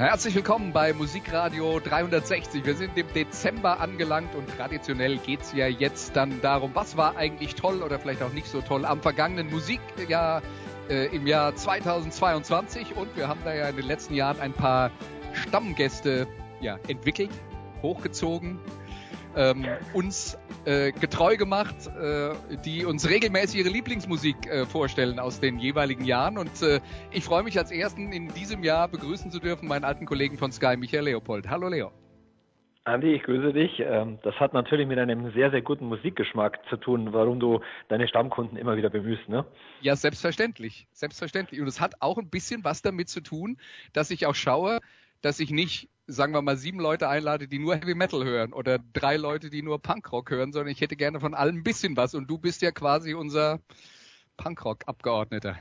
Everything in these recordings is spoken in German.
Herzlich willkommen bei Musikradio 360. Wir sind im Dezember angelangt und traditionell geht's ja jetzt dann darum, was war eigentlich toll oder vielleicht auch nicht so toll am vergangenen Musikjahr äh, im Jahr 2022. Und wir haben da ja in den letzten Jahren ein paar Stammgäste ja, entwickelt, hochgezogen, ähm, uns äh, getreu gemacht, äh, die uns regelmäßig ihre Lieblingsmusik äh, vorstellen aus den jeweiligen Jahren. Und äh, ich freue mich als ersten in diesem Jahr begrüßen zu dürfen meinen alten Kollegen von Sky, Michael Leopold. Hallo Leo. Andi, ich grüße dich. Ähm, das hat natürlich mit einem sehr, sehr guten Musikgeschmack zu tun, warum du deine Stammkunden immer wieder bemühst, ne? Ja, selbstverständlich. Selbstverständlich. Und es hat auch ein bisschen was damit zu tun, dass ich auch schaue, dass ich nicht sagen wir mal, sieben Leute einlade, die nur Heavy Metal hören oder drei Leute, die nur Punkrock hören, sondern ich hätte gerne von allem ein bisschen was. Und du bist ja quasi unser Punkrock-Abgeordneter.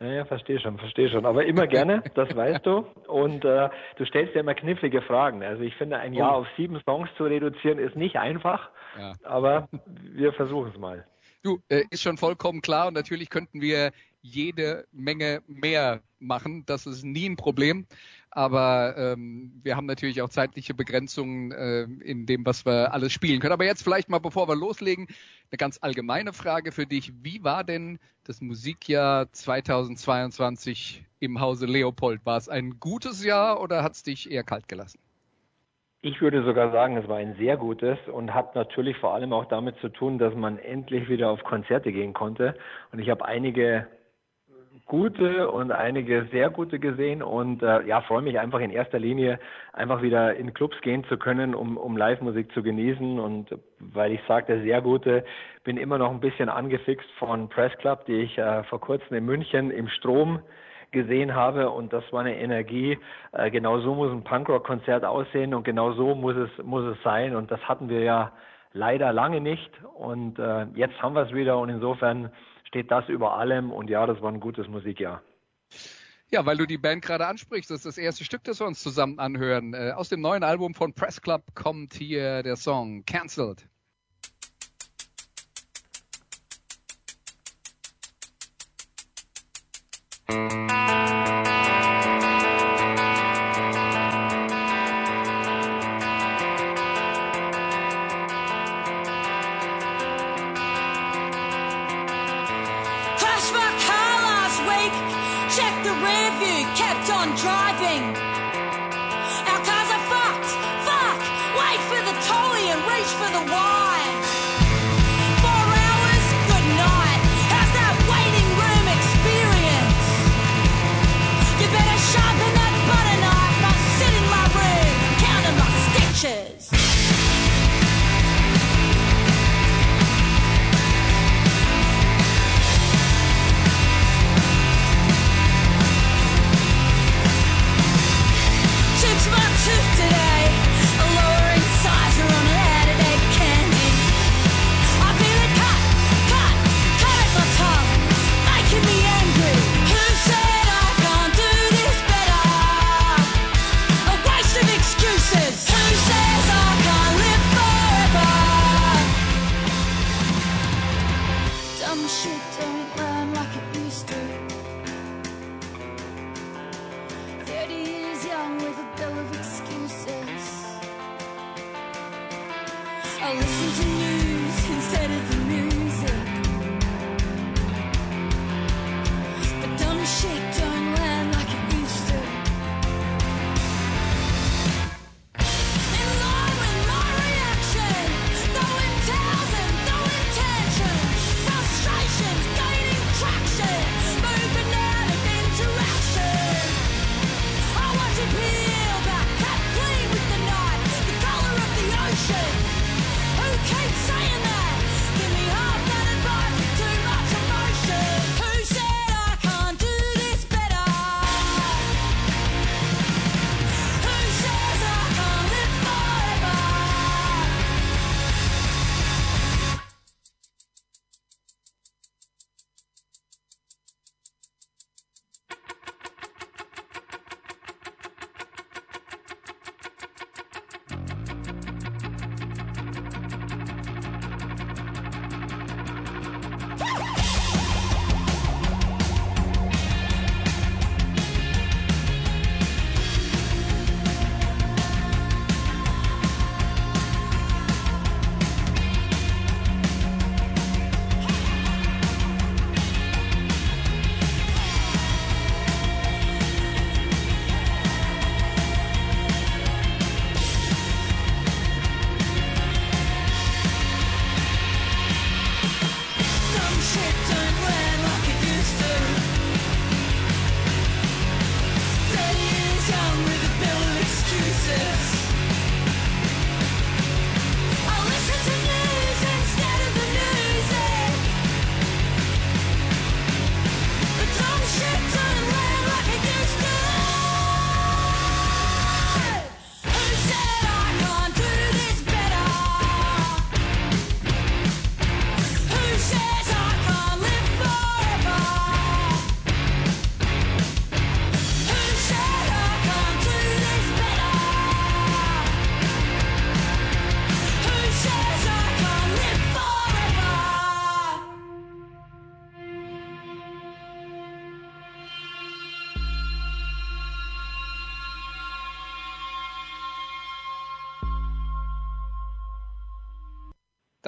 Ja, ja, verstehe schon, verstehe schon. Aber immer gerne, das weißt du. Und äh, du stellst ja immer knifflige Fragen. Also ich finde, ein Jahr oh. auf sieben Songs zu reduzieren ist nicht einfach, ja. aber wir versuchen es mal. Du, äh, ist schon vollkommen klar und natürlich könnten wir jede Menge mehr machen. Das ist nie ein Problem. Aber ähm, wir haben natürlich auch zeitliche Begrenzungen äh, in dem, was wir alles spielen können. Aber jetzt vielleicht mal, bevor wir loslegen, eine ganz allgemeine Frage für dich. Wie war denn das Musikjahr 2022 im Hause Leopold? War es ein gutes Jahr oder hat es dich eher kalt gelassen? Ich würde sogar sagen, es war ein sehr gutes und hat natürlich vor allem auch damit zu tun, dass man endlich wieder auf Konzerte gehen konnte. Und ich habe einige gute und einige sehr gute gesehen. Und äh, ja, freue mich einfach in erster Linie einfach wieder in Clubs gehen zu können, um, um Live-Musik zu genießen. Und weil ich sagte sehr gute, bin immer noch ein bisschen angefixt von Press Club, die ich äh, vor kurzem in München im Strom gesehen habe. Und das war eine Energie. Äh, genau so muss ein Punkrock-Konzert aussehen und genau so muss es muss es sein. Und das hatten wir ja leider lange nicht. Und äh, jetzt haben wir es wieder. Und insofern steht das über allem und ja, das war ein gutes Musikjahr. Ja, weil du die Band gerade ansprichst, das ist das erste Stück, das wir uns zusammen anhören. Äh, aus dem neuen Album von Press Club kommt hier der Song Cancelled. Mm. checked the rear view, kept on driving.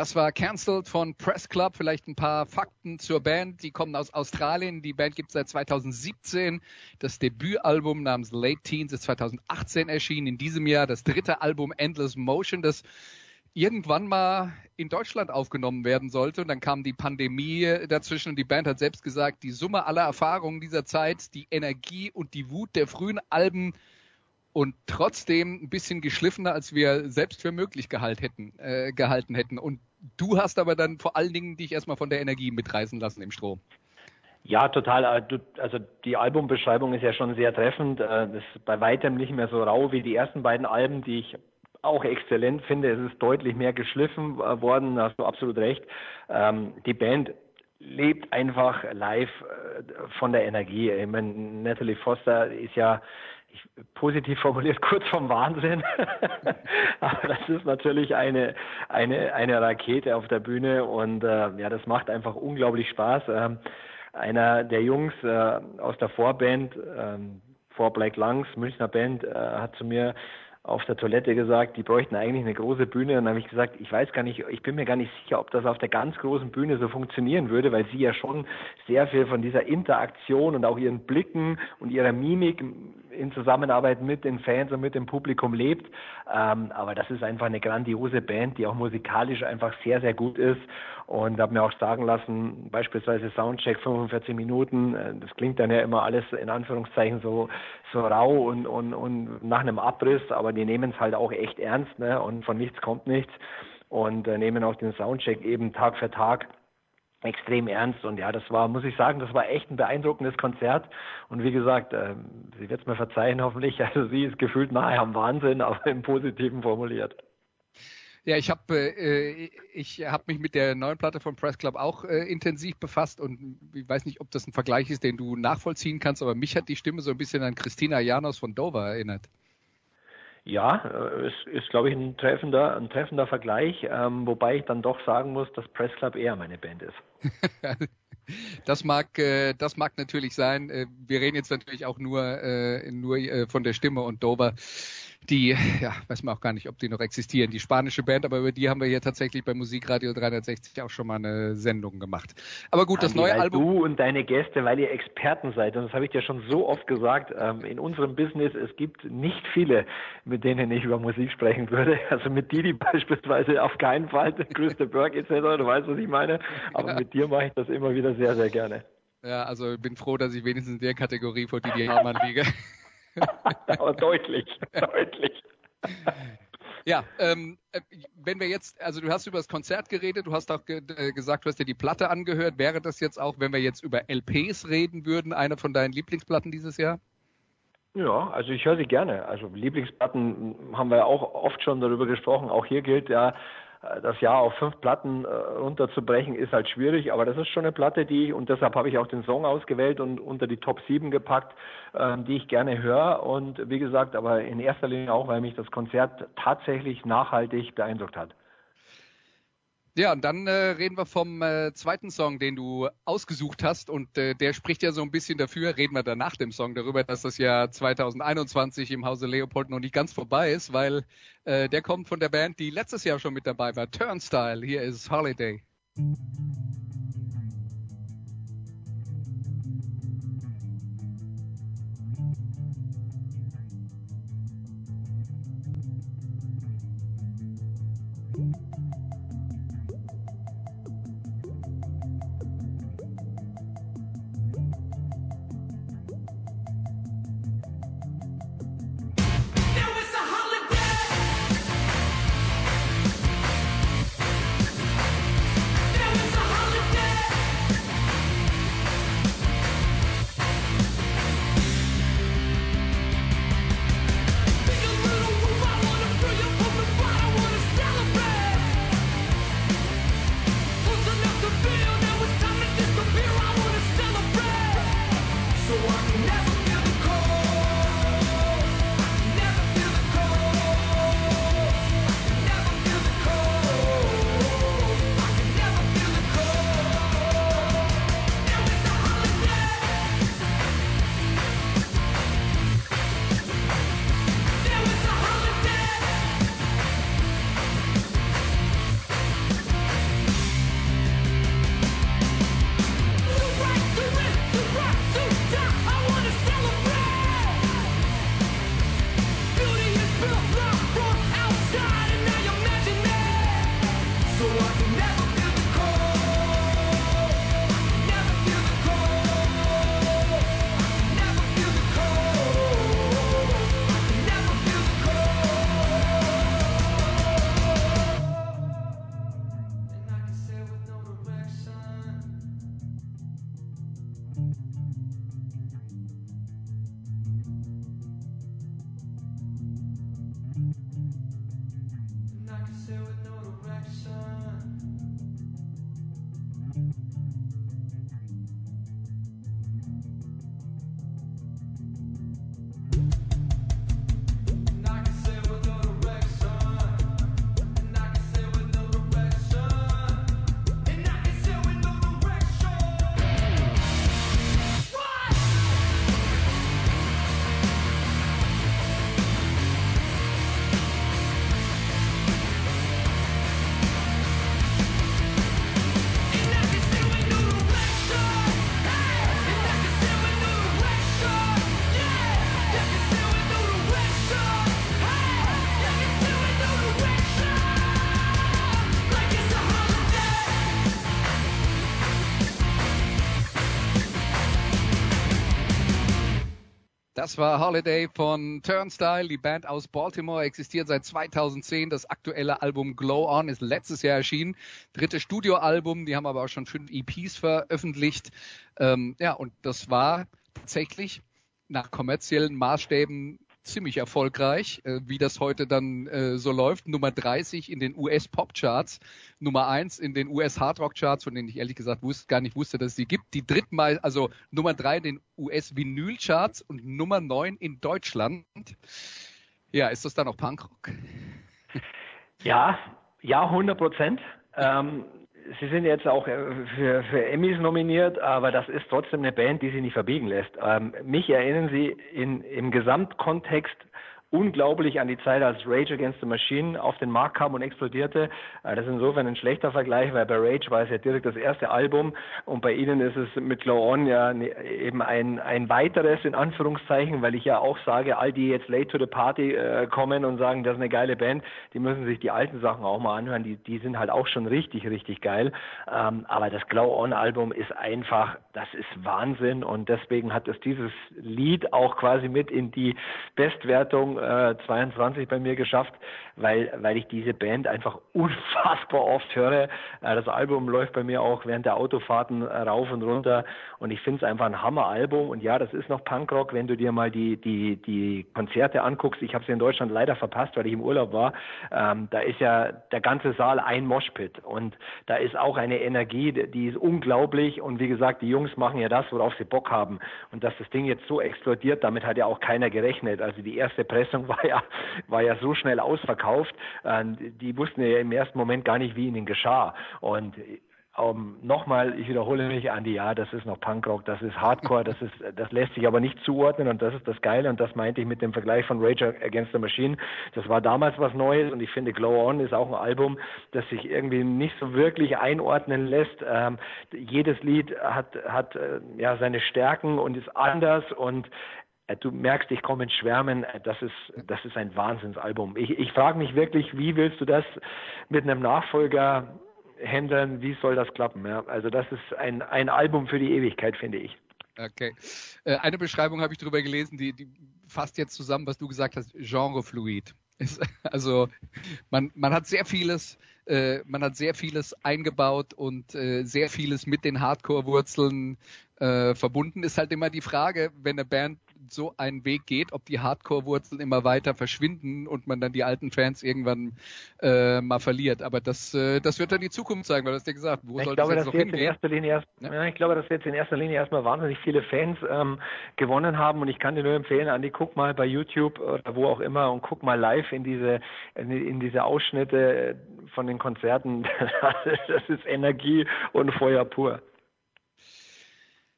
Das war Cancelled von Press Club. Vielleicht ein paar Fakten zur Band. Die kommen aus Australien. Die Band gibt es seit 2017. Das Debütalbum namens Late Teens ist 2018 erschienen. In diesem Jahr das dritte Album Endless Motion, das irgendwann mal in Deutschland aufgenommen werden sollte. Und dann kam die Pandemie dazwischen und die Band hat selbst gesagt, die Summe aller Erfahrungen dieser Zeit, die Energie und die Wut der frühen Alben und trotzdem ein bisschen geschliffener, als wir selbst für möglich gehalten hätten, äh, gehalten hätten. Und du hast aber dann vor allen Dingen dich erstmal von der Energie mitreißen lassen im Strom. Ja, total. Äh, also die Albumbeschreibung ist ja schon sehr treffend. Äh, das ist bei weitem nicht mehr so rau wie die ersten beiden Alben, die ich auch exzellent finde. Es ist deutlich mehr geschliffen äh, worden, hast du absolut recht. Ähm, die Band lebt einfach live von der Energie. Ich meine, Natalie Foster ist ja positiv formuliert kurz vom Wahnsinn. Aber das ist natürlich eine, eine, eine Rakete auf der Bühne und äh, ja, das macht einfach unglaublich Spaß. Ähm, einer der Jungs äh, aus der Vorband, ähm, vor Black Lungs, Münchner Band, äh, hat zu mir auf der Toilette gesagt, die bräuchten eigentlich eine große Bühne. Und dann habe ich gesagt, ich weiß gar nicht, ich bin mir gar nicht sicher, ob das auf der ganz großen Bühne so funktionieren würde, weil sie ja schon sehr viel von dieser Interaktion und auch ihren Blicken und ihrer Mimik in Zusammenarbeit mit den Fans und mit dem Publikum lebt. Ähm, aber das ist einfach eine grandiose Band, die auch musikalisch einfach sehr, sehr gut ist. Und habe mir auch sagen lassen, beispielsweise Soundcheck 45 Minuten, äh, das klingt dann ja immer alles in Anführungszeichen so, so rau und, und, und nach einem Abriss, aber die nehmen es halt auch echt ernst ne? und von nichts kommt nichts und äh, nehmen auch den Soundcheck eben Tag für Tag extrem ernst. Und ja, das war, muss ich sagen, das war echt ein beeindruckendes Konzert. Und wie gesagt, äh, sie wird es mir verzeihen hoffentlich, also sie ist gefühlt nahe am Wahnsinn, aber im Positiven formuliert. Ja, ich habe äh, ich hab mich mit der neuen Platte von Press Club auch äh, intensiv befasst und ich weiß nicht, ob das ein Vergleich ist, den du nachvollziehen kannst, aber mich hat die Stimme so ein bisschen an Christina Janos von Dover erinnert. Ja, es ist, glaube ich, ein treffender, ein treffender Vergleich, ähm, wobei ich dann doch sagen muss, dass Press Club eher meine Band ist. das mag, äh, das mag natürlich sein. Äh, wir reden jetzt natürlich auch nur, äh, nur äh, von der Stimme und Dover die, ja, weiß man auch gar nicht, ob die noch existieren, die spanische Band, aber über die haben wir hier tatsächlich bei Musikradio 360 auch schon mal eine Sendung gemacht. Aber gut, das Andi, neue Album. Du und deine Gäste, weil ihr Experten seid, und das habe ich dir schon so oft gesagt, ähm, in unserem Business, es gibt nicht viele, mit denen ich über Musik sprechen würde. Also mit Didi beispielsweise auf keinen Fall, Christa Burke etc., du weißt, was ich meine. Aber ja. mit dir mache ich das immer wieder sehr, sehr gerne. Ja, also bin froh, dass ich wenigstens in der Kategorie vor Didi Hamann liege. Aber deutlich, deutlich. Ja, ähm, äh, wenn wir jetzt, also du hast über das Konzert geredet, du hast auch ge äh, gesagt, du hast dir die Platte angehört. Wäre das jetzt auch, wenn wir jetzt über LPs reden würden, eine von deinen Lieblingsplatten dieses Jahr? Ja, also ich höre sie gerne. Also Lieblingsplatten haben wir auch oft schon darüber gesprochen. Auch hier gilt ja, das Jahr auf fünf Platten äh, runterzubrechen, ist halt schwierig, aber das ist schon eine Platte, die, und deshalb habe ich auch den Song ausgewählt und unter die Top 7 gepackt, äh, die ich gerne höre. Und wie gesagt, aber in erster Linie auch, weil mich das Konzert tatsächlich nachhaltig beeindruckt hat. Ja, und dann äh, reden wir vom äh, zweiten Song, den du ausgesucht hast. Und äh, der spricht ja so ein bisschen dafür, reden wir dann nach dem Song darüber, dass das Jahr 2021 im Hause Leopold noch nicht ganz vorbei ist, weil äh, der kommt von der Band, die letztes Jahr schon mit dabei war, Turnstyle. Hier ist Holiday. Das war Holiday von Turnstile. Die Band aus Baltimore existiert seit 2010. Das aktuelle Album Glow On ist letztes Jahr erschienen. Dritte Studioalbum. Die haben aber auch schon fünf EPs veröffentlicht. Ähm, ja, und das war tatsächlich nach kommerziellen Maßstäben ziemlich erfolgreich, äh, wie das heute dann äh, so läuft. Nummer 30 in den US Pop Charts, Nummer 1 in den US Hard Rock Charts, von denen ich ehrlich gesagt wusste, gar nicht wusste, dass es sie gibt. Die drittmal, also Nummer 3 in den US Vinyl Charts und Nummer 9 in Deutschland. Ja, ist das dann auch Punkrock? Ja, ja, 100 Prozent. Ähm, Sie sind jetzt auch äh, für, für Emmys nominiert, aber das ist trotzdem eine Band, die Sie nicht verbiegen lässt. Ähm, mich erinnern Sie in, im Gesamtkontext unglaublich an die Zeit, als Rage Against the Machine auf den Markt kam und explodierte. Äh, das ist insofern ein schlechter Vergleich, weil bei Rage war es ja direkt das erste Album und bei Ihnen ist es mit Glow On ja ne, eben ein, ein weiteres in Anführungszeichen, weil ich ja auch sage, all die jetzt late to the party äh, kommen und sagen, das ist eine geile Band, die müssen sich die alten Sachen auch mal anhören, die, die sind halt auch schon richtig, richtig geil. Ähm, aber das Glow On Album ist einfach, das ist Wahnsinn und deswegen hat es dieses Lied auch quasi mit in die Bestwertung äh, 22 bei mir geschafft, weil, weil ich diese Band einfach unfassbar oft höre. Äh, das Album läuft bei mir auch während der Autofahrten äh, rauf und runter und ich finde es einfach ein Hammeralbum und ja, das ist noch Punkrock, wenn du dir mal die, die, die Konzerte anguckst. Ich habe sie in Deutschland leider verpasst, weil ich im Urlaub war. Ähm, da ist ja der ganze Saal ein Moshpit und da ist auch eine Energie, die ist unglaublich und wie gesagt, die Jungs machen ja das, worauf sie Bock haben und dass das Ding jetzt so explodiert, damit hat ja auch keiner gerechnet. Also die erste Presse Leistung war ja, war ja so schnell ausverkauft. Die wussten ja im ersten Moment gar nicht, wie ihnen geschah. Und um, nochmal, ich wiederhole mich, Andi, ja, das ist noch Punkrock, das ist Hardcore, das ist, das lässt sich aber nicht zuordnen und das ist das Geile und das meinte ich mit dem Vergleich von Rage Against the Machine. Das war damals was Neues und ich finde Glow On ist auch ein Album, das sich irgendwie nicht so wirklich einordnen lässt. Ähm, jedes Lied hat, hat äh, ja seine Stärken und ist anders und äh, du merkst, ich komme in Schwärmen. Äh, das ist, das ist ein Wahnsinnsalbum. Ich, ich frage mich wirklich, wie willst du das mit einem Nachfolger handeln? Wie soll das klappen? Ja, also das ist ein, ein Album für die Ewigkeit, finde ich. Okay. Äh, eine Beschreibung habe ich darüber gelesen, die, die fasst jetzt zusammen, was du gesagt hast, Genrefluid. Also man, man hat sehr vieles, äh, man hat sehr vieles eingebaut und äh, sehr vieles mit den Hardcore-Wurzeln äh, verbunden. Ist halt immer die Frage, wenn eine Band so einen Weg geht, ob die Hardcore-Wurzeln immer weiter verschwinden und man dann die alten Fans irgendwann äh, mal verliert. Aber das, äh, das wird dann die Zukunft zeigen, weil das dir gesagt, wo ich soll glaube, das jetzt noch hingehen? In erster Linie erst, ja? ja? ich glaube, dass wir jetzt in erster Linie erstmal wahnsinnig viele Fans ähm, gewonnen haben und ich kann dir nur empfehlen, Andi, guck mal bei YouTube oder wo auch immer und guck mal live in diese in, in diese Ausschnitte von den Konzerten. das ist Energie und Feuer pur.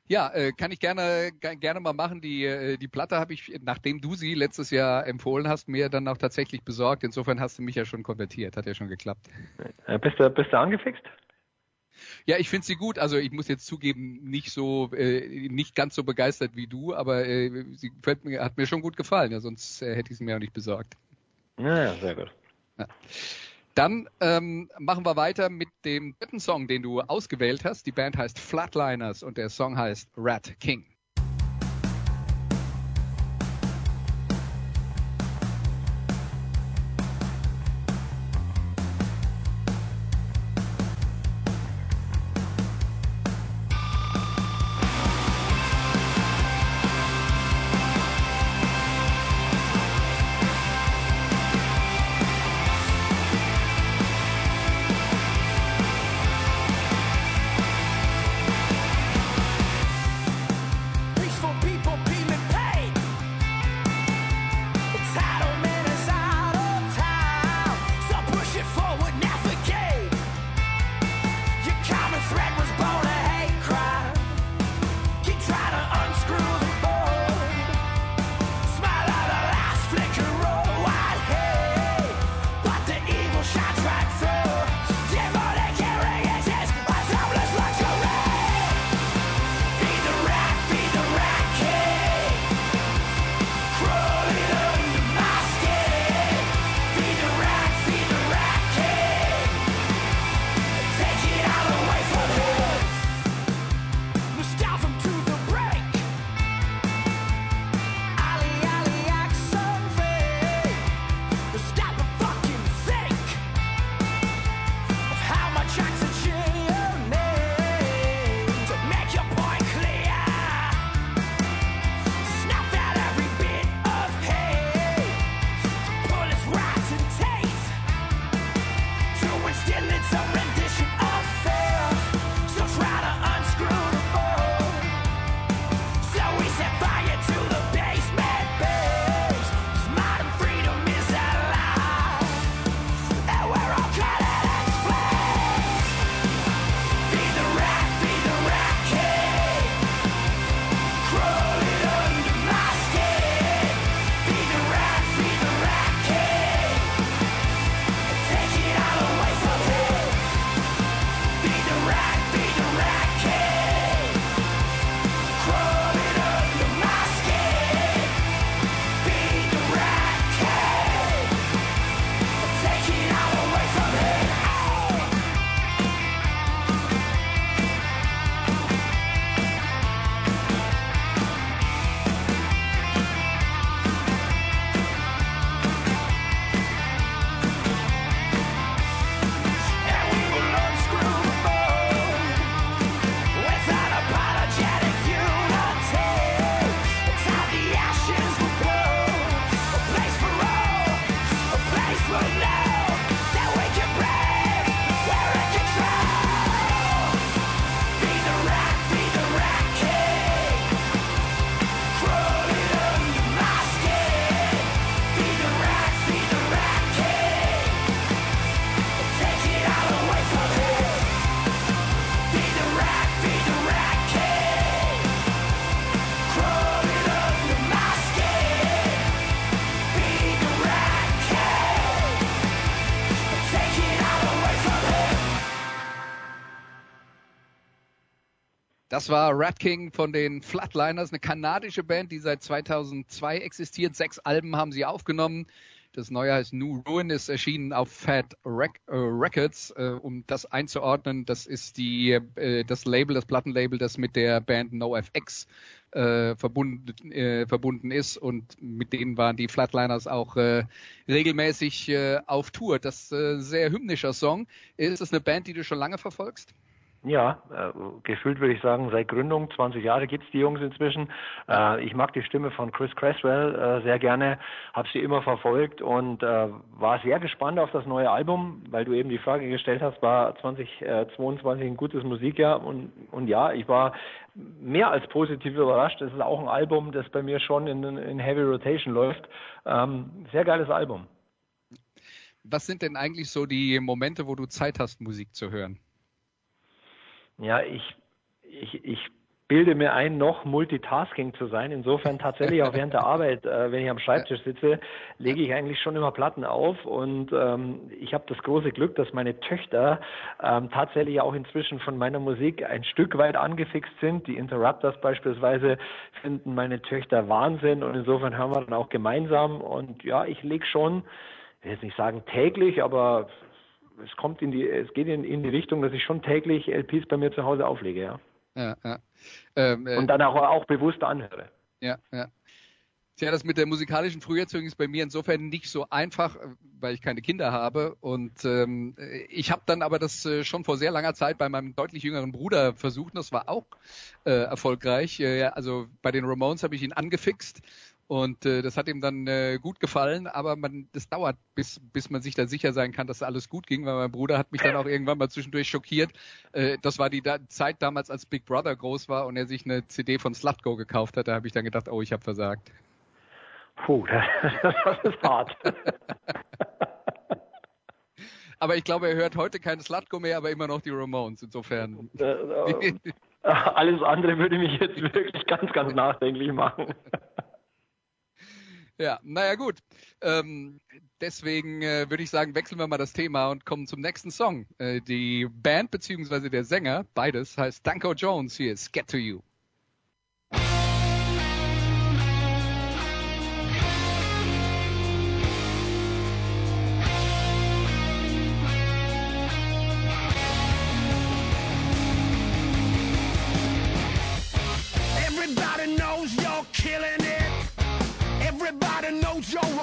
Ja, äh, kann ich gerne gerne mal machen. Die äh, die Platte habe ich, nachdem du sie letztes Jahr empfohlen hast, mir dann auch tatsächlich besorgt. Insofern hast du mich ja schon konvertiert, hat ja schon geklappt. Äh, bist du bist du angefixt? Ja, ich finde sie gut. Also ich muss jetzt zugeben, nicht so, äh, nicht ganz so begeistert wie du, aber äh, sie gefällt mir, hat mir schon gut gefallen. Ja, sonst äh, hätte ich sie mir auch nicht besorgt. Ja, sehr gut. Ja. Dann ähm, machen wir weiter mit dem dritten Song, den du ausgewählt hast. Die Band heißt Flatliners und der Song heißt Rat King. Das war Rat King von den Flatliners, eine kanadische Band, die seit 2002 existiert. Sechs Alben haben sie aufgenommen. Das neue heißt New Ruin, ist erschienen auf Fat Rec äh, Records. Äh, um das einzuordnen, das ist die, äh, das Label, das Plattenlabel, das mit der Band NoFX äh, verbunden, äh, verbunden ist und mit denen waren die Flatliners auch äh, regelmäßig auf Tour. Das ist äh, sehr hymnischer Song. Ist das eine Band, die du schon lange verfolgst? Ja, äh, gefühlt würde ich sagen, seit Gründung, 20 Jahre gibt's die Jungs inzwischen. Äh, ich mag die Stimme von Chris Cresswell äh, sehr gerne, habe sie immer verfolgt und äh, war sehr gespannt auf das neue Album, weil du eben die Frage gestellt hast, war 2022 ein gutes Musikjahr und, und ja, ich war mehr als positiv überrascht. Es ist auch ein Album, das bei mir schon in, in Heavy Rotation läuft. Ähm, sehr geiles Album. Was sind denn eigentlich so die Momente, wo du Zeit hast, Musik zu hören? Ja, ich, ich, ich bilde mir ein, noch Multitasking zu sein. Insofern tatsächlich auch während der Arbeit, äh, wenn ich am Schreibtisch sitze, lege ich eigentlich schon immer Platten auf. Und ähm, ich habe das große Glück, dass meine Töchter ähm, tatsächlich auch inzwischen von meiner Musik ein Stück weit angefixt sind. Die Interrupters beispielsweise finden meine Töchter Wahnsinn und insofern hören wir dann auch gemeinsam. Und ja, ich lege schon, ich will jetzt nicht sagen täglich, aber es kommt in die, es geht in, in die Richtung, dass ich schon täglich LPs bei mir zu Hause auflege, ja. Ja, ja. Ähm, äh, Und dann auch, auch bewusst anhöre. Ja, ja. Tja, das mit der musikalischen Früherziehung ist bei mir insofern nicht so einfach, weil ich keine Kinder habe. Und ähm, ich habe dann aber das äh, schon vor sehr langer Zeit bei meinem deutlich jüngeren Bruder versucht. Und das war auch äh, erfolgreich. Äh, also bei den Ramones habe ich ihn angefixt und äh, das hat ihm dann äh, gut gefallen, aber man, das dauert, bis, bis man sich da sicher sein kann, dass alles gut ging, weil mein Bruder hat mich dann auch irgendwann mal zwischendurch schockiert. Äh, das war die da Zeit damals, als Big Brother groß war und er sich eine CD von Slutgo gekauft hat. Da habe ich dann gedacht, oh, ich habe versagt. Puh, das ist hart. aber ich glaube, er hört heute kein Slutgo mehr, aber immer noch die Ramones. Insofern. Äh, äh, alles andere würde mich jetzt wirklich ganz, ganz nachdenklich machen. Ja, naja gut. Ähm, deswegen äh, würde ich sagen, wechseln wir mal das Thema und kommen zum nächsten Song. Äh, die Band bzw. der Sänger, beides, heißt Danko Jones. Hier ist Get to You.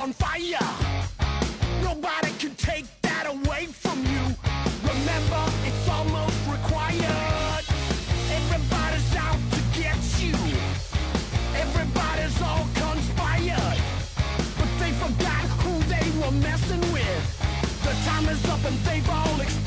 On fire. Nobody can take that away from you. Remember, it's almost required. Everybody's out to get you. Everybody's all conspired. But they forgot who they were messing with. The time is up and they've all expired.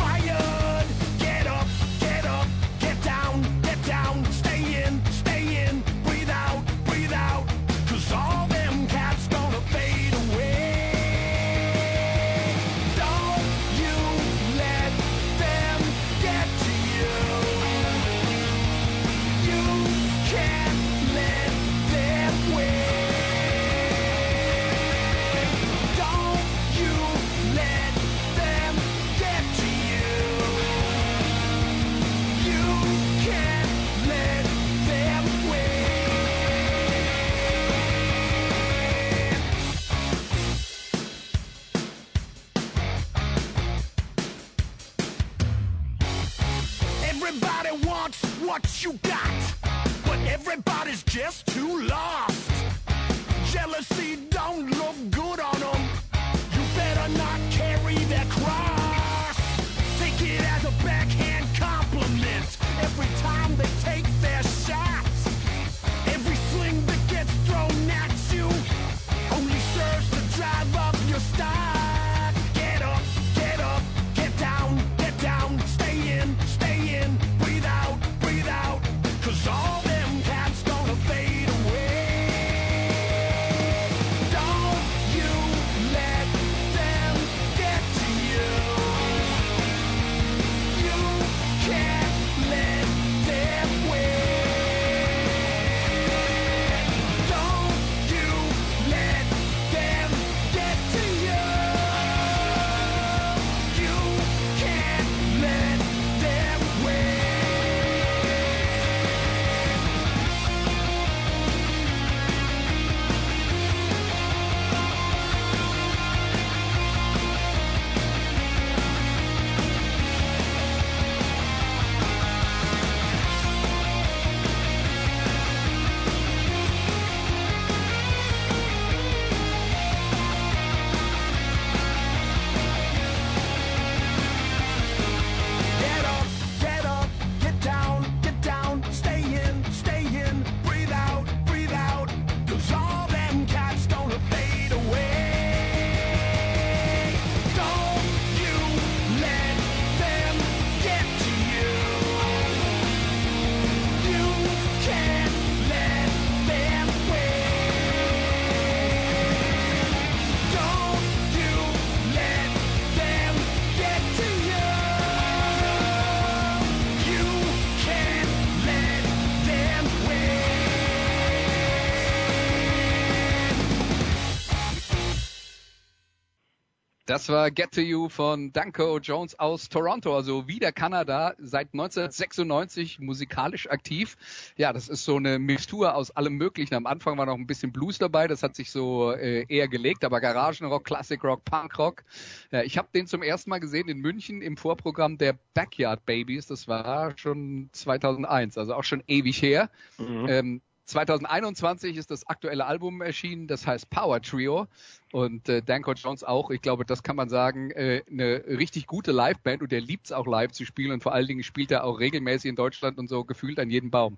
Das war Get to You von Danko Jones aus Toronto, also wieder Kanada, seit 1996 musikalisch aktiv. Ja, das ist so eine Mixtur aus allem Möglichen. Am Anfang war noch ein bisschen Blues dabei, das hat sich so äh, eher gelegt, aber Garagenrock, Classic Rock, Punkrock. Ja, ich habe den zum ersten Mal gesehen in München im Vorprogramm der Backyard Babies. Das war schon 2001, also auch schon ewig her. Mhm. Ähm, 2021 ist das aktuelle Album erschienen, das heißt Power Trio. Und äh, Danko Jones auch, ich glaube, das kann man sagen, äh, eine richtig gute Liveband und der liebt es auch live zu spielen und vor allen Dingen spielt er auch regelmäßig in Deutschland und so gefühlt an jedem Baum.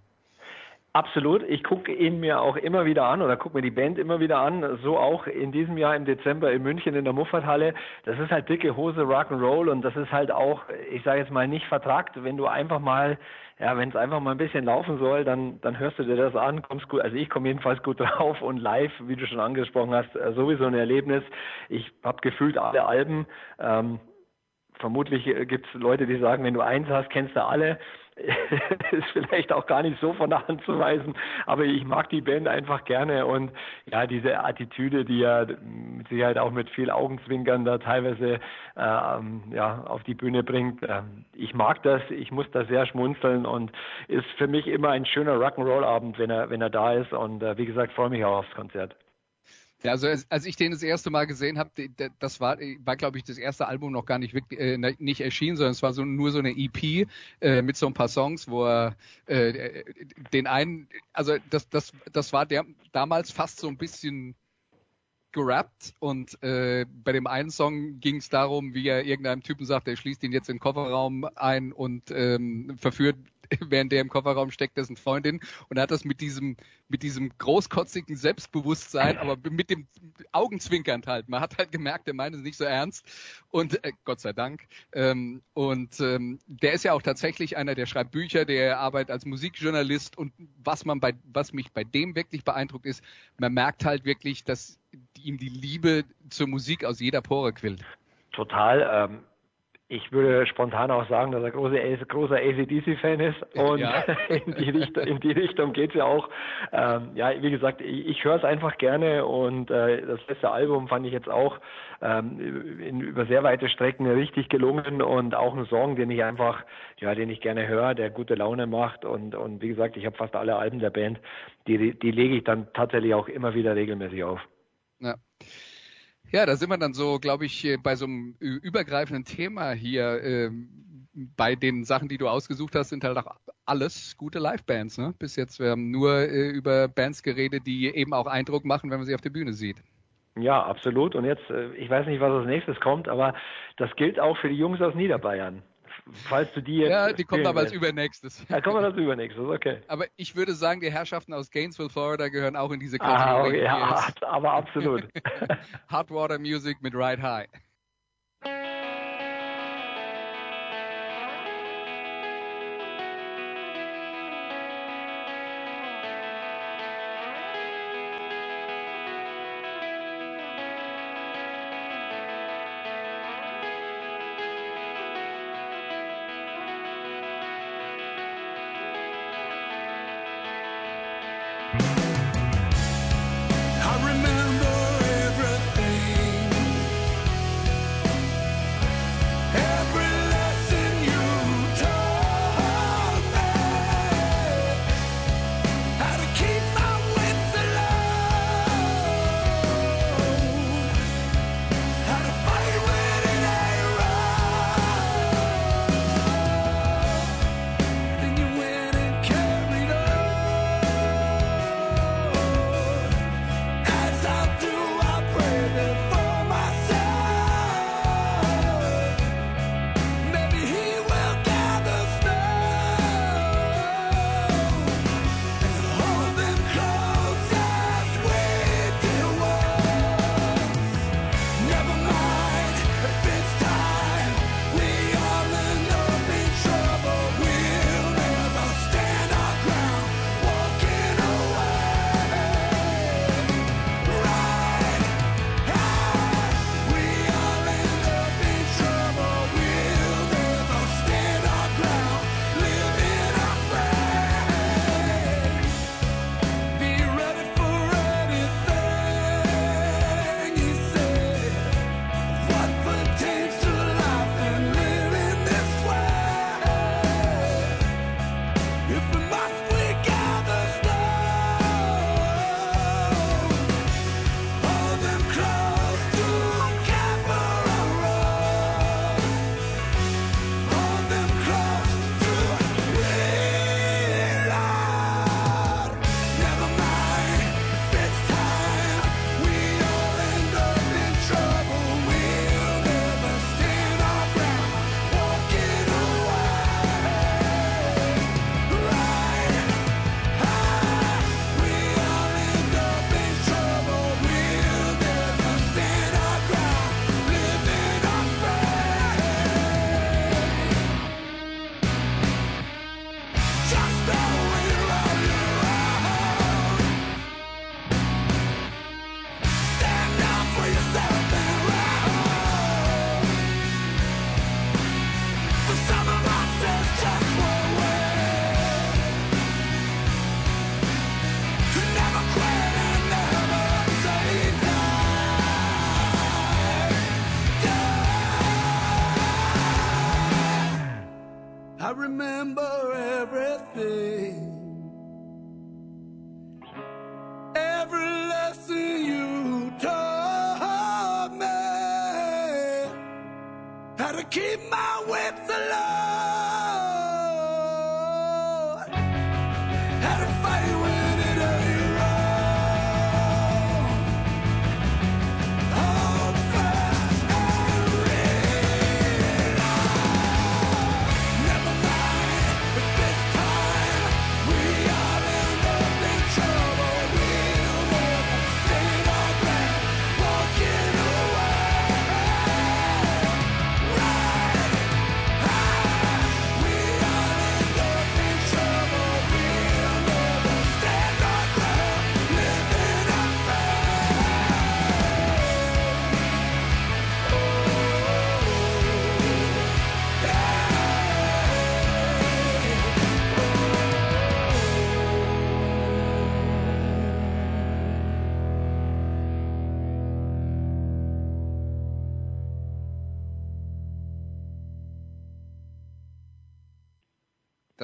Absolut. Ich gucke ihn mir auch immer wieder an oder gucke mir die Band immer wieder an. So auch in diesem Jahr im Dezember in München in der Muffathalle. Das ist halt dicke Hose Rock'n'Roll und das ist halt auch, ich sage jetzt mal, nicht vertragt, wenn du einfach mal ja, wenn es einfach mal ein bisschen laufen soll, dann, dann hörst du dir das an, kommst gut, also ich komme jedenfalls gut drauf und live, wie du schon angesprochen hast, äh, sowieso ein Erlebnis. Ich habe gefühlt alle Alben. Ähm, vermutlich äh, gibt es Leute, die sagen, wenn du eins hast, kennst du alle. ist vielleicht auch gar nicht so von der Hand zu weisen, aber ich mag die Band einfach gerne und ja, diese Attitüde, die ja mit Sicherheit auch mit viel Augenzwinkern da teilweise ähm, ja, auf die Bühne bringt. Ähm, ich mag das, ich muss da sehr schmunzeln und ist für mich immer ein schöner Rock'n'Roll-Abend, wenn er, wenn er da ist und äh, wie gesagt, freue mich auch aufs Konzert. Ja, also als, ich den das erste Mal gesehen habe, das war, war glaube ich, das erste Album noch gar nicht wirklich, äh, nicht erschienen, sondern es war so nur so eine EP äh, mit so ein paar Songs, wo er äh, den einen, also das, das, das war der damals fast so ein bisschen gerappt und äh, bei dem einen Song ging es darum, wie er irgendeinem Typen sagt, er schließt ihn jetzt in den Kofferraum ein und ähm, verführt während der im Kofferraum steckt, dessen Freundin. Und er hat das mit diesem, mit diesem großkotzigen Selbstbewusstsein, aber mit dem Augenzwinkernd halt. Man hat halt gemerkt, der meint es nicht so ernst. Und äh, Gott sei Dank. Ähm, und ähm, der ist ja auch tatsächlich einer, der schreibt Bücher, der arbeitet als Musikjournalist. Und was man bei, was mich bei dem wirklich beeindruckt ist, man merkt halt wirklich, dass ihm die Liebe zur Musik aus jeder Pore quillt. Total. Ähm, ich würde spontan auch sagen, dass er großer, großer ACDC-Fan ist und ja. in, die Richtung, in die Richtung geht's ja auch. Ähm, ja, wie gesagt, ich, ich höre es einfach gerne und äh, das letzte Album fand ich jetzt auch ähm, in, über sehr weite Strecken richtig gelungen und auch ein Song, den ich einfach, ja, den ich gerne höre, der gute Laune macht und, und wie gesagt, ich habe fast alle Alben der Band, die, die lege ich dann tatsächlich auch immer wieder regelmäßig auf. Ja. Ja, da sind wir dann so, glaube ich, äh, bei so einem übergreifenden Thema hier. Äh, bei den Sachen, die du ausgesucht hast, sind halt auch alles gute Live-Bands. Ne? Bis jetzt, wir haben nur äh, über Bands geredet, die eben auch Eindruck machen, wenn man sie auf der Bühne sieht. Ja, absolut. Und jetzt, äh, ich weiß nicht, was als nächstes kommt, aber das gilt auch für die Jungs aus Niederbayern falls du die jetzt. Ja, die kommt aber als übernächstes. Ja, kommt als übernächstes, okay. Aber ich würde sagen, die Herrschaften aus Gainesville, Florida gehören auch in diese Kategorie. Ah, okay, ja, aber absolut. Hot Water Music mit Ride High.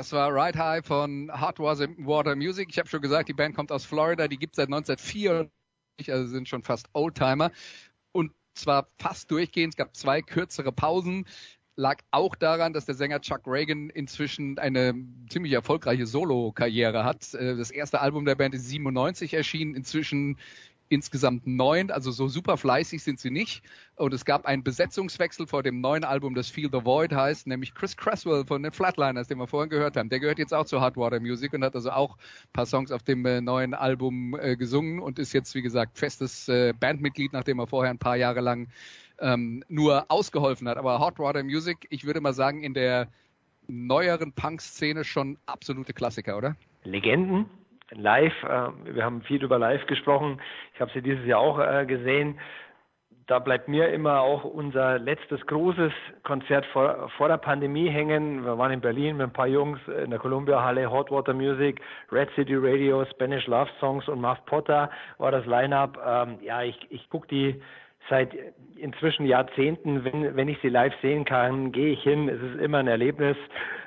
Das war Ride High von Hot Water Music. Ich habe schon gesagt, die Band kommt aus Florida, die gibt es seit 1994, also sind schon fast Oldtimer. Und zwar fast durchgehend. Es gab zwei kürzere Pausen. Lag auch daran, dass der Sänger Chuck Reagan inzwischen eine ziemlich erfolgreiche Solo-Karriere hat. Äh, Das erste Album der Band ist 97 erschienen, inzwischen insgesamt neun, also so super fleißig sind sie nicht. Und es gab einen Besetzungswechsel vor dem neuen Album, das Feel the Void heißt, nämlich Chris Cresswell von den Flatliners, den wir vorhin gehört haben. Der gehört jetzt auch zu Hot Water Music und hat also auch ein paar Songs auf dem äh, neuen Album äh, gesungen und ist jetzt, wie gesagt, festes äh, Bandmitglied, nachdem er vorher ein paar Jahre lang ähm, nur ausgeholfen hat. Aber Hot Water Music, ich würde mal sagen, in der neueren Punk-Szene schon absolute Klassiker, oder? Legenden. Live, äh, wir haben viel über Live gesprochen. Ich habe sie dieses Jahr auch äh, gesehen. Da bleibt mir immer auch unser letztes großes Konzert vor, vor der Pandemie hängen. Wir waren in Berlin mit ein paar Jungs in der Columbia Halle, Hot Water Music, Red City Radio, Spanish Love Songs und Muff Potter war das Line-Up. Ähm, ja, ich, ich gucke die seit inzwischen Jahrzehnten, wenn, wenn ich sie live sehen kann, gehe ich hin. Es ist immer ein Erlebnis.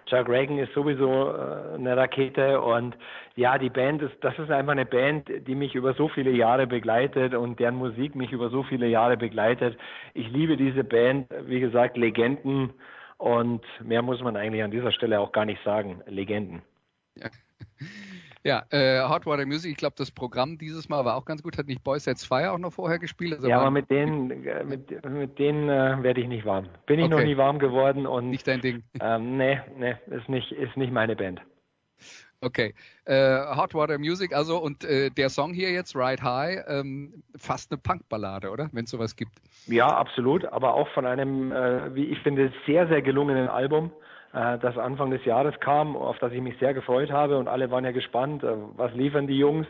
Chuck Reagan ist sowieso äh, eine Rakete und ja, die Band ist, das ist einfach eine Band, die mich über so viele Jahre begleitet und deren Musik mich über so viele Jahre begleitet. Ich liebe diese Band, wie gesagt, Legenden und mehr muss man eigentlich an dieser Stelle auch gar nicht sagen. Legenden. Ja. Ja, äh, Hot Water Music, ich glaube, das Programm dieses Mal war auch ganz gut. Hat nicht Boys Sets Fire auch noch vorher gespielt? Also ja, aber mit denen, äh, mit, mit denen äh, werde ich nicht warm. Bin ich okay. noch nie warm geworden und nicht dein Ding. Ähm, nee, nee, ist nicht, ist nicht meine Band. Okay, äh, Hot Water Music, also und äh, der Song hier jetzt, Ride High, ähm, fast eine Punkballade, oder? Wenn es sowas gibt. Ja, absolut, aber auch von einem, äh, wie ich finde, sehr, sehr gelungenen Album das Anfang des Jahres kam, auf das ich mich sehr gefreut habe und alle waren ja gespannt, was liefern die Jungs.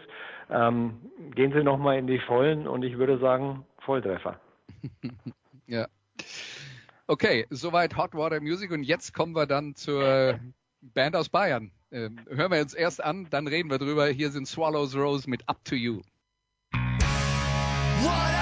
Ähm, gehen sie nochmal in die Vollen und ich würde sagen, Volltreffer. ja. Okay, soweit Hot Water Music und jetzt kommen wir dann zur Band aus Bayern. Ähm, hören wir uns erst an, dann reden wir drüber. Hier sind Swallows Rose mit Up to You. What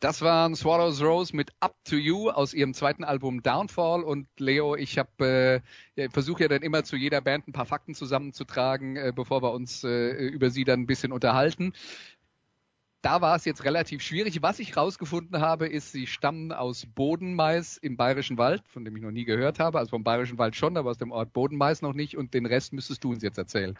Das waren Swallows Rose mit Up to You aus ihrem zweiten Album Downfall. Und Leo, ich habe äh, versuche ja dann immer zu jeder Band ein paar Fakten zusammenzutragen, äh, bevor wir uns äh, über sie dann ein bisschen unterhalten. Da war es jetzt relativ schwierig. Was ich rausgefunden habe, ist, sie stammen aus Bodenmais im Bayerischen Wald, von dem ich noch nie gehört habe. Also vom Bayerischen Wald schon, aber aus dem Ort Bodenmais noch nicht. Und den Rest müsstest du uns jetzt erzählen.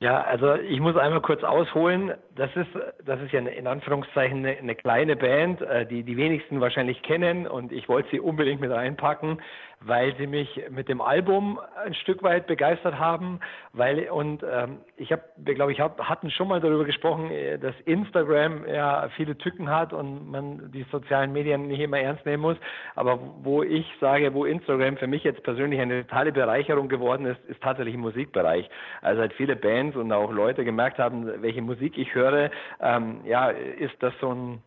Ja, also ich muss einmal kurz ausholen. Das ist, das ist ja in Anführungszeichen eine, eine kleine Band, äh, die die wenigsten wahrscheinlich kennen und ich wollte sie unbedingt mit reinpacken, weil sie mich mit dem Album ein Stück weit begeistert haben, weil und ähm, ich habe, glaube ich, hab, hatten schon mal darüber gesprochen, äh, dass Instagram ja viele Tücken hat und man die sozialen Medien nicht immer ernst nehmen muss. Aber wo ich sage, wo Instagram für mich jetzt persönlich eine totale Bereicherung geworden ist, ist tatsächlich im Musikbereich. Also halt viele Bands und auch Leute gemerkt haben, welche Musik ich höre, ähm, ja, ist das so ein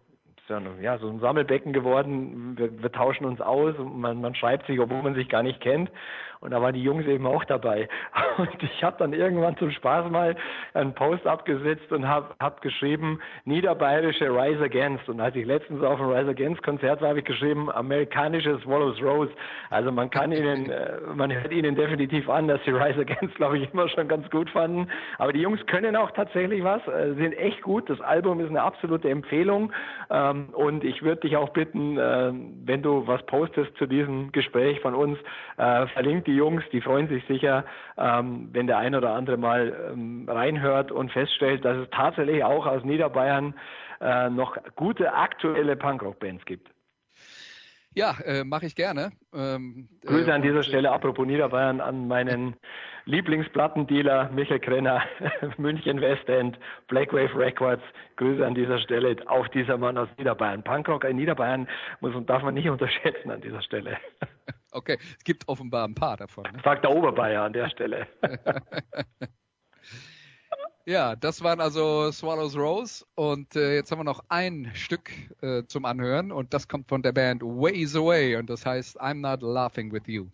ja, so ein Sammelbecken geworden. Wir, wir tauschen uns aus man, man schreibt sich, obwohl man sich gar nicht kennt. Und da waren die Jungs eben auch dabei. Und ich habe dann irgendwann zum Spaß mal einen Post abgesetzt und habe hab geschrieben, niederbayerische Rise Against. Und als ich letztens auf dem Rise Against Konzert war, habe ich geschrieben, amerikanisches Swallows Rose. Also man kann ihnen, äh, man hört ihnen definitiv an, dass sie Rise Against, glaube ich, immer schon ganz gut fanden. Aber die Jungs können auch tatsächlich was, äh, sind echt gut. Das Album ist eine absolute Empfehlung. Ähm, und ich würde dich auch bitten, äh, wenn du was postest zu diesem Gespräch von uns, verlinkt die Jungs, die freuen sich sicher, ähm, wenn der ein oder andere mal ähm, reinhört und feststellt, dass es tatsächlich auch aus Niederbayern äh, noch gute aktuelle Punkrock-Bands gibt. Ja, äh, mache ich gerne. Ähm, Grüße äh, an dieser Stelle, apropos Niederbayern, an meinen Lieblingsplattendealer Michael Krenner, München Westend, Blackwave Records. Grüße an dieser Stelle. Auch dieser Mann aus Niederbayern. Punkrock in Niederbayern muss und darf man nicht unterschätzen an dieser Stelle. Okay, es gibt offenbar ein paar davon. Ne? Sagt der Oberbayer an der Stelle. Ja, das waren also Swallows Rose und äh, jetzt haben wir noch ein Stück äh, zum Anhören und das kommt von der Band Ways Away und das heißt I'm Not Laughing With You.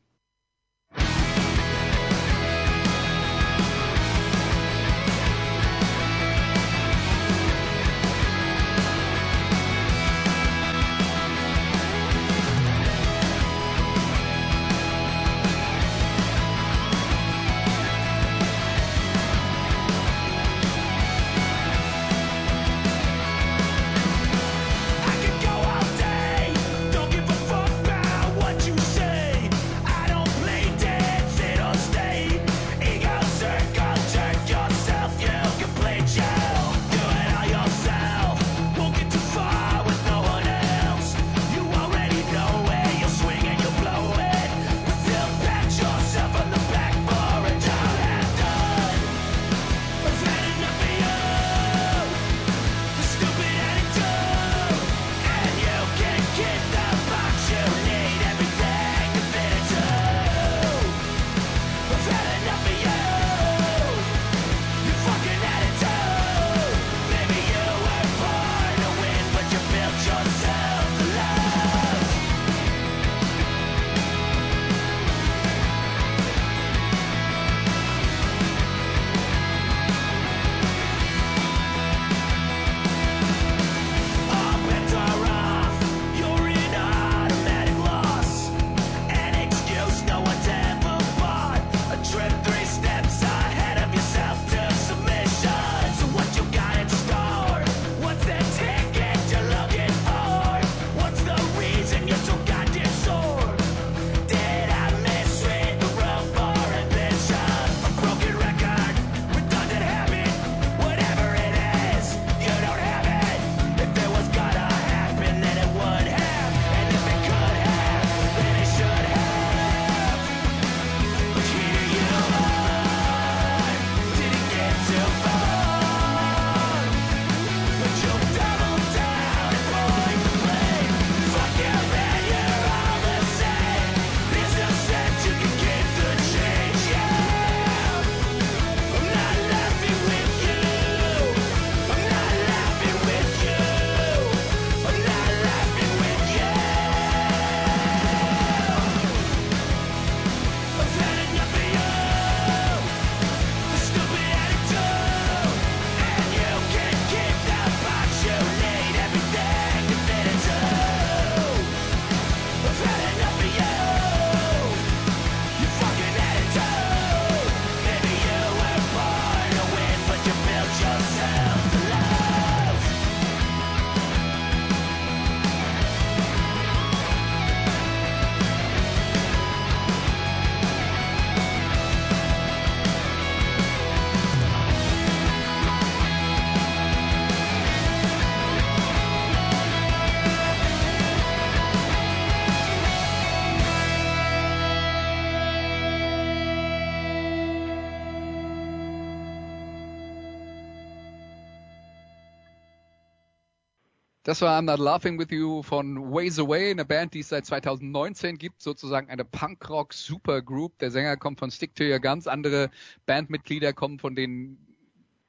Das war I'm Not Laughing With You von Ways Away, eine Band, die es seit 2019 gibt, sozusagen eine Punkrock-Supergroup. Der Sänger kommt von Stick to Your Guns, andere Bandmitglieder kommen von den,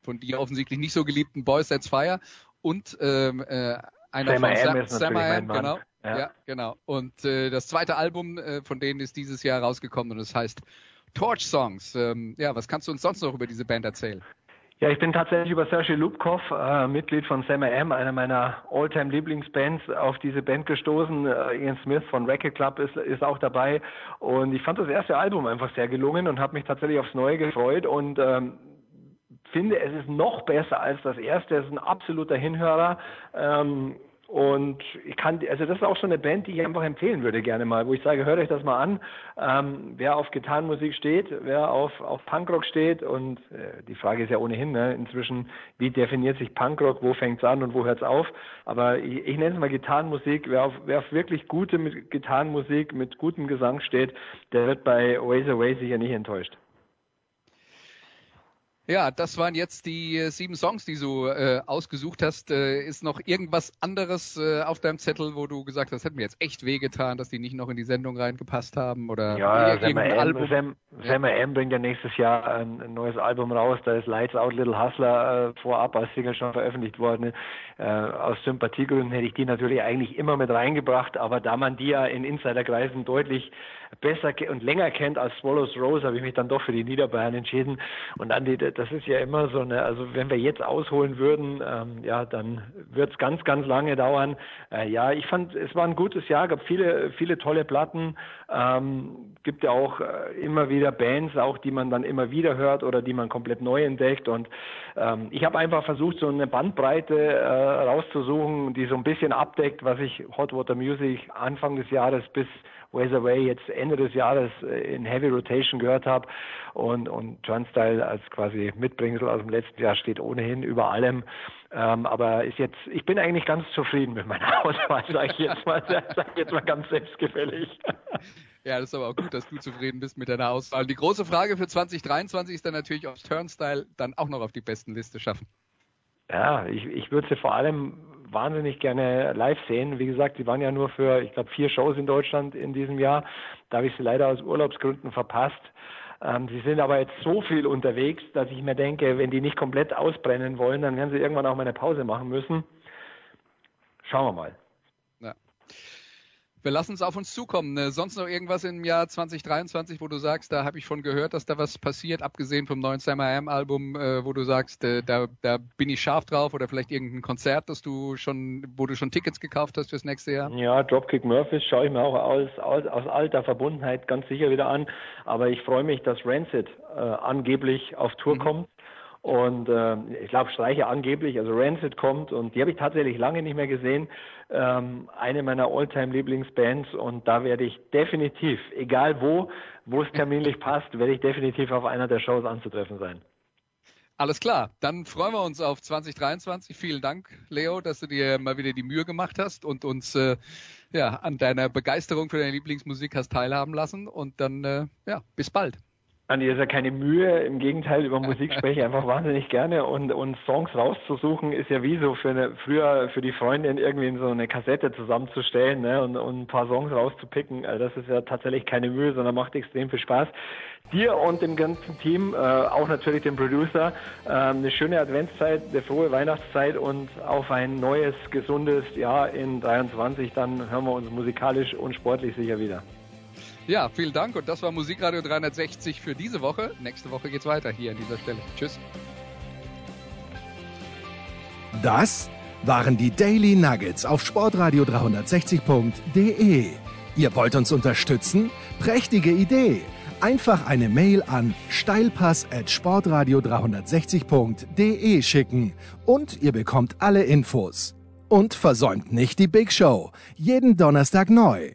von die offensichtlich nicht so geliebten Boys That's Fire und ähm, äh, einer Sam von Sam, Sam I genau. Ja. Ja. genau. Und äh, das zweite Album äh, von denen ist dieses Jahr rausgekommen und es heißt Torch Songs. Ähm, ja, was kannst du uns sonst noch über diese Band erzählen? Ja, ich bin tatsächlich über Sergei Lubkov, äh, Mitglied von Sam Am, einer meiner Alltime Lieblingsbands, auf diese Band gestoßen. Äh, Ian Smith von Racket Club ist, ist auch dabei. Und ich fand das erste Album einfach sehr gelungen und habe mich tatsächlich aufs Neue gefreut und ähm, finde, es ist noch besser als das erste. Es ist ein absoluter Hinhörer. Ähm, und ich kann, also das ist auch so eine Band, die ich einfach empfehlen würde gerne mal, wo ich sage, hört euch das mal an. Ähm, wer auf Gitarrenmusik steht, wer auf, auf Punkrock steht und äh, die Frage ist ja ohnehin, ne, inzwischen, wie definiert sich Punkrock, wo fängt's an und wo hört's auf? Aber ich, ich nenne es mal Gitarrenmusik. Wer auf, wer auf wirklich gute mit Gitarrenmusik, mit gutem Gesang steht, der wird bei Ways Away sicher nicht enttäuscht. Ja, das waren jetzt die äh, sieben Songs, die du äh, ausgesucht hast. Äh, ist noch irgendwas anderes äh, auf deinem Zettel, wo du gesagt hast, hätte mir jetzt echt wehgetan, dass die nicht noch in die Sendung reingepasst haben? Oder Ja, Sam irgendein M, Album? Sam, Sam M bringt ja nächstes Jahr ein, ein neues Album raus. Da ist Lights Out Little Hustler äh, vorab als Single schon veröffentlicht worden. Aus Sympathiegründen hätte ich die natürlich eigentlich immer mit reingebracht, aber da man die ja in Insiderkreisen deutlich besser und länger kennt als Swallows Rose, habe ich mich dann doch für die Niederbayern entschieden. Und Andi, das ist ja immer so eine, also wenn wir jetzt ausholen würden, ähm, ja, dann wird es ganz, ganz lange dauern. Äh, ja, ich fand, es war ein gutes Jahr, gab viele, viele tolle Platten. Ähm, gibt ja auch äh, immer wieder Bands, auch die man dann immer wieder hört oder die man komplett neu entdeckt. Und ähm, ich habe einfach versucht, so eine Bandbreite äh, rauszusuchen, die so ein bisschen abdeckt, was ich Hot Water Music Anfang des Jahres bis Ways Away jetzt Ende des Jahres äh, in Heavy Rotation gehört habe und und Turnstyle als quasi Mitbringsel aus dem letzten Jahr steht ohnehin über allem. Ähm, aber ist jetzt, ich bin eigentlich ganz zufrieden mit meiner Auswahl, sage ich jetzt mal, sag ich jetzt mal ganz selbstgefällig. Ja, das ist aber auch gut, dass du zufrieden bist mit deiner Auswahl. Die große Frage für 2023 ist dann natürlich, ob Turnstyle dann auch noch auf die besten Liste schaffen. Ja, ich, ich würde sie vor allem wahnsinnig gerne live sehen. Wie gesagt, sie waren ja nur für, ich glaube, vier Shows in Deutschland in diesem Jahr. Da habe ich sie leider aus Urlaubsgründen verpasst. Ähm, sie sind aber jetzt so viel unterwegs, dass ich mir denke, wenn die nicht komplett ausbrennen wollen, dann werden sie irgendwann auch mal eine Pause machen müssen. Schauen wir mal. Wir lassen es auf uns zukommen. Äh, Sonst noch irgendwas im Jahr 2023, wo du sagst, da habe ich von gehört, dass da was passiert, abgesehen vom neuen Sam I Am Album, äh, wo du sagst, äh, da, da bin ich scharf drauf oder vielleicht irgendein Konzert, das du schon, wo du schon Tickets gekauft hast fürs nächste Jahr? Ja, Dropkick Murphys schaue ich mir auch aus, aus, aus alter Verbundenheit ganz sicher wieder an. Aber ich freue mich, dass Rancid äh, angeblich auf Tour Mhm. kommt. Und äh, ich glaube, Streicher angeblich, also Rancid kommt und die habe ich tatsächlich lange nicht mehr gesehen. Ähm, eine meiner All-Time-Lieblingsbands und da werde ich definitiv, egal wo, wo es terminlich passt, werde ich definitiv auf einer der Shows anzutreffen sein. Alles klar, dann freuen wir uns auf 2023. Vielen Dank, Leo, dass du dir mal wieder die Mühe gemacht hast und uns äh, ja, an deiner Begeisterung für deine Lieblingsmusik hast teilhaben lassen. Und dann, äh, ja, bis bald. Andi, das ist ja keine Mühe, im Gegenteil, über Musik spreche ich einfach wahnsinnig gerne und, und Songs rauszusuchen ist ja wie so für eine, früher für die Freundin irgendwie in so eine Kassette zusammenzustellen ne, und, und ein paar Songs rauszupicken. Also das ist ja tatsächlich keine Mühe, sondern macht extrem viel Spaß. Dir und dem ganzen Team, äh, auch natürlich dem Producer, äh, eine schöne Adventszeit, eine frohe Weihnachtszeit und auf ein neues, gesundes Jahr in 23. Dann hören wir uns musikalisch und sportlich sicher wieder. Ja, vielen Dank. Und das war Musikradio 360 für diese Woche. Nächste Woche geht's weiter hier an dieser Stelle. Tschüss. Das waren die Daily Nuggets auf sportradio 360.de. Ihr wollt uns unterstützen? Prächtige Idee! Einfach eine Mail an steilpass at sportradio 360.de schicken und ihr bekommt alle Infos. Und versäumt nicht die Big Show. Jeden Donnerstag neu.